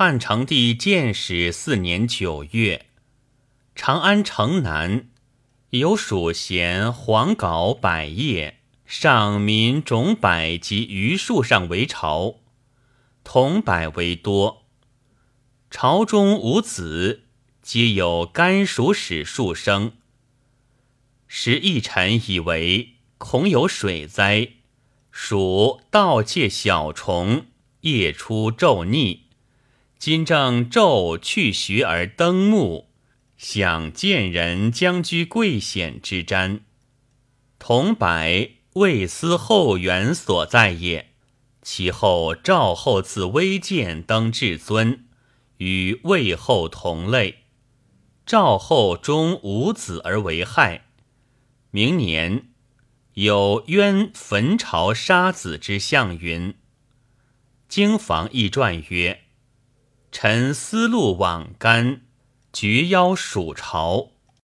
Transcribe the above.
汉成帝建始四年九月，长安城南有蜀贤黄稿百叶，上民种柏及榆树上为巢，桐柏为多。巢中无子，皆有甘薯使数生。时一臣以为恐有水灾，属盗窃小虫，夜出昼匿。今正昼去徐而登木，想见人将居贵显之瞻。桐柏魏司后元所在也。其后赵后自微贱登至尊，与魏后同类。赵后终无子而为害。明年有冤焚巢杀子之象云。经房亦传曰。臣思路往干，橘夭鼠巢。